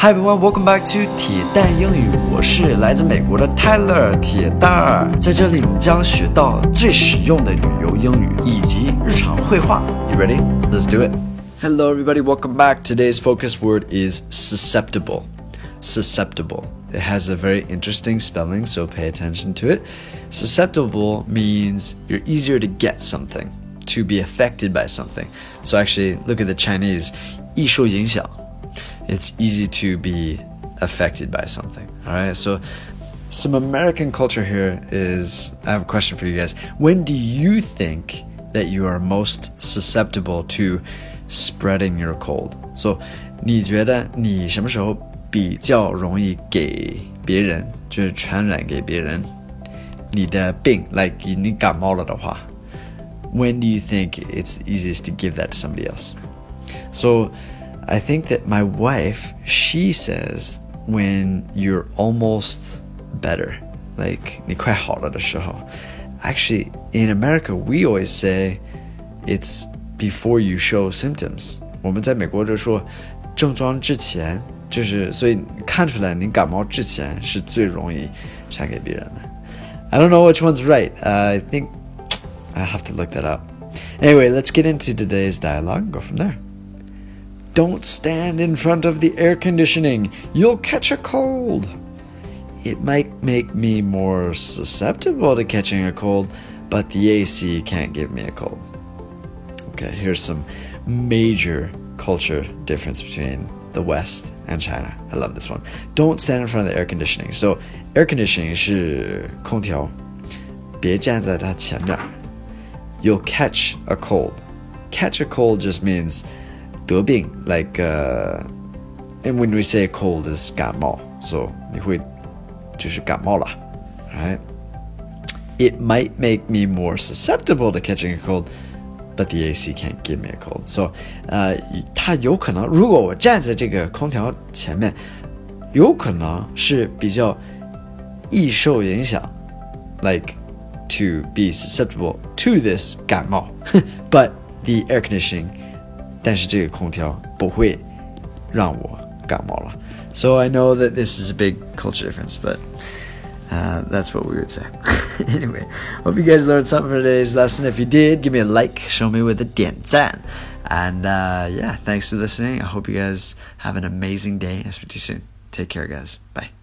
Hi everyone, welcome back to 铁蛋英语。我是来自美国的 Tyler 铁蛋儿，在这里你将学到最实用的旅游英语以及日常会话。You ready? Let's do it. Hello everybody, welcome back. Today's focus word is susceptible. Susceptible. It has a very interesting spelling, so pay attention to it. Susceptible means you're easier to get something, to be affected by something. So actually, look at the Chinese 易受影响。it's easy to be affected by something. All right. So, some American culture here is I have a question for you guys. When do you think that you are most susceptible to spreading your cold? So, 你觉得你什么时候比较容易给别人，就是传染给别人你的病，like 你感冒了的话，When do you think it's easiest to give that to somebody else? So I think that my wife, she says when you're almost better, like 你快好了的时候. Actually, in America, we always say it's before you show symptoms. 我们在美国就说症状之前，就是所以看出来你感冒之前是最容易传给别人的。I don't know which one's right. Uh, I think I have to look that up. Anyway, let's get into today's dialogue and go from there. Don't stand in front of the air conditioning. You'll catch a cold. It might make me more susceptible to catching a cold, but the AC can't give me a cold. Okay, here's some major culture difference between the West and China. I love this one. Don't stand in front of the air conditioning. So, air conditioning 是空调，别站在它前面。You'll catch a cold. Catch a cold just means 得病，like uh, and when we say cold is 感冒，so 你会就是感冒了，right? It might make me more susceptible to catching a cold, but the AC can't give me a cold. So 呃，它有可能，如果我站在这个空调前面，有可能是比较易受影响，like to be susceptible to this 感冒，but the air conditioning 但是这个空调不会让我感冒了。So I know that this is a big culture difference, but uh, that's what we would say. anyway, hope you guys learned something for today's lesson. If you did, give me a like, show me with a 点赞. And uh, yeah, thanks for listening. I hope you guys have an amazing day. I'll speak to you soon. Take care, guys. Bye.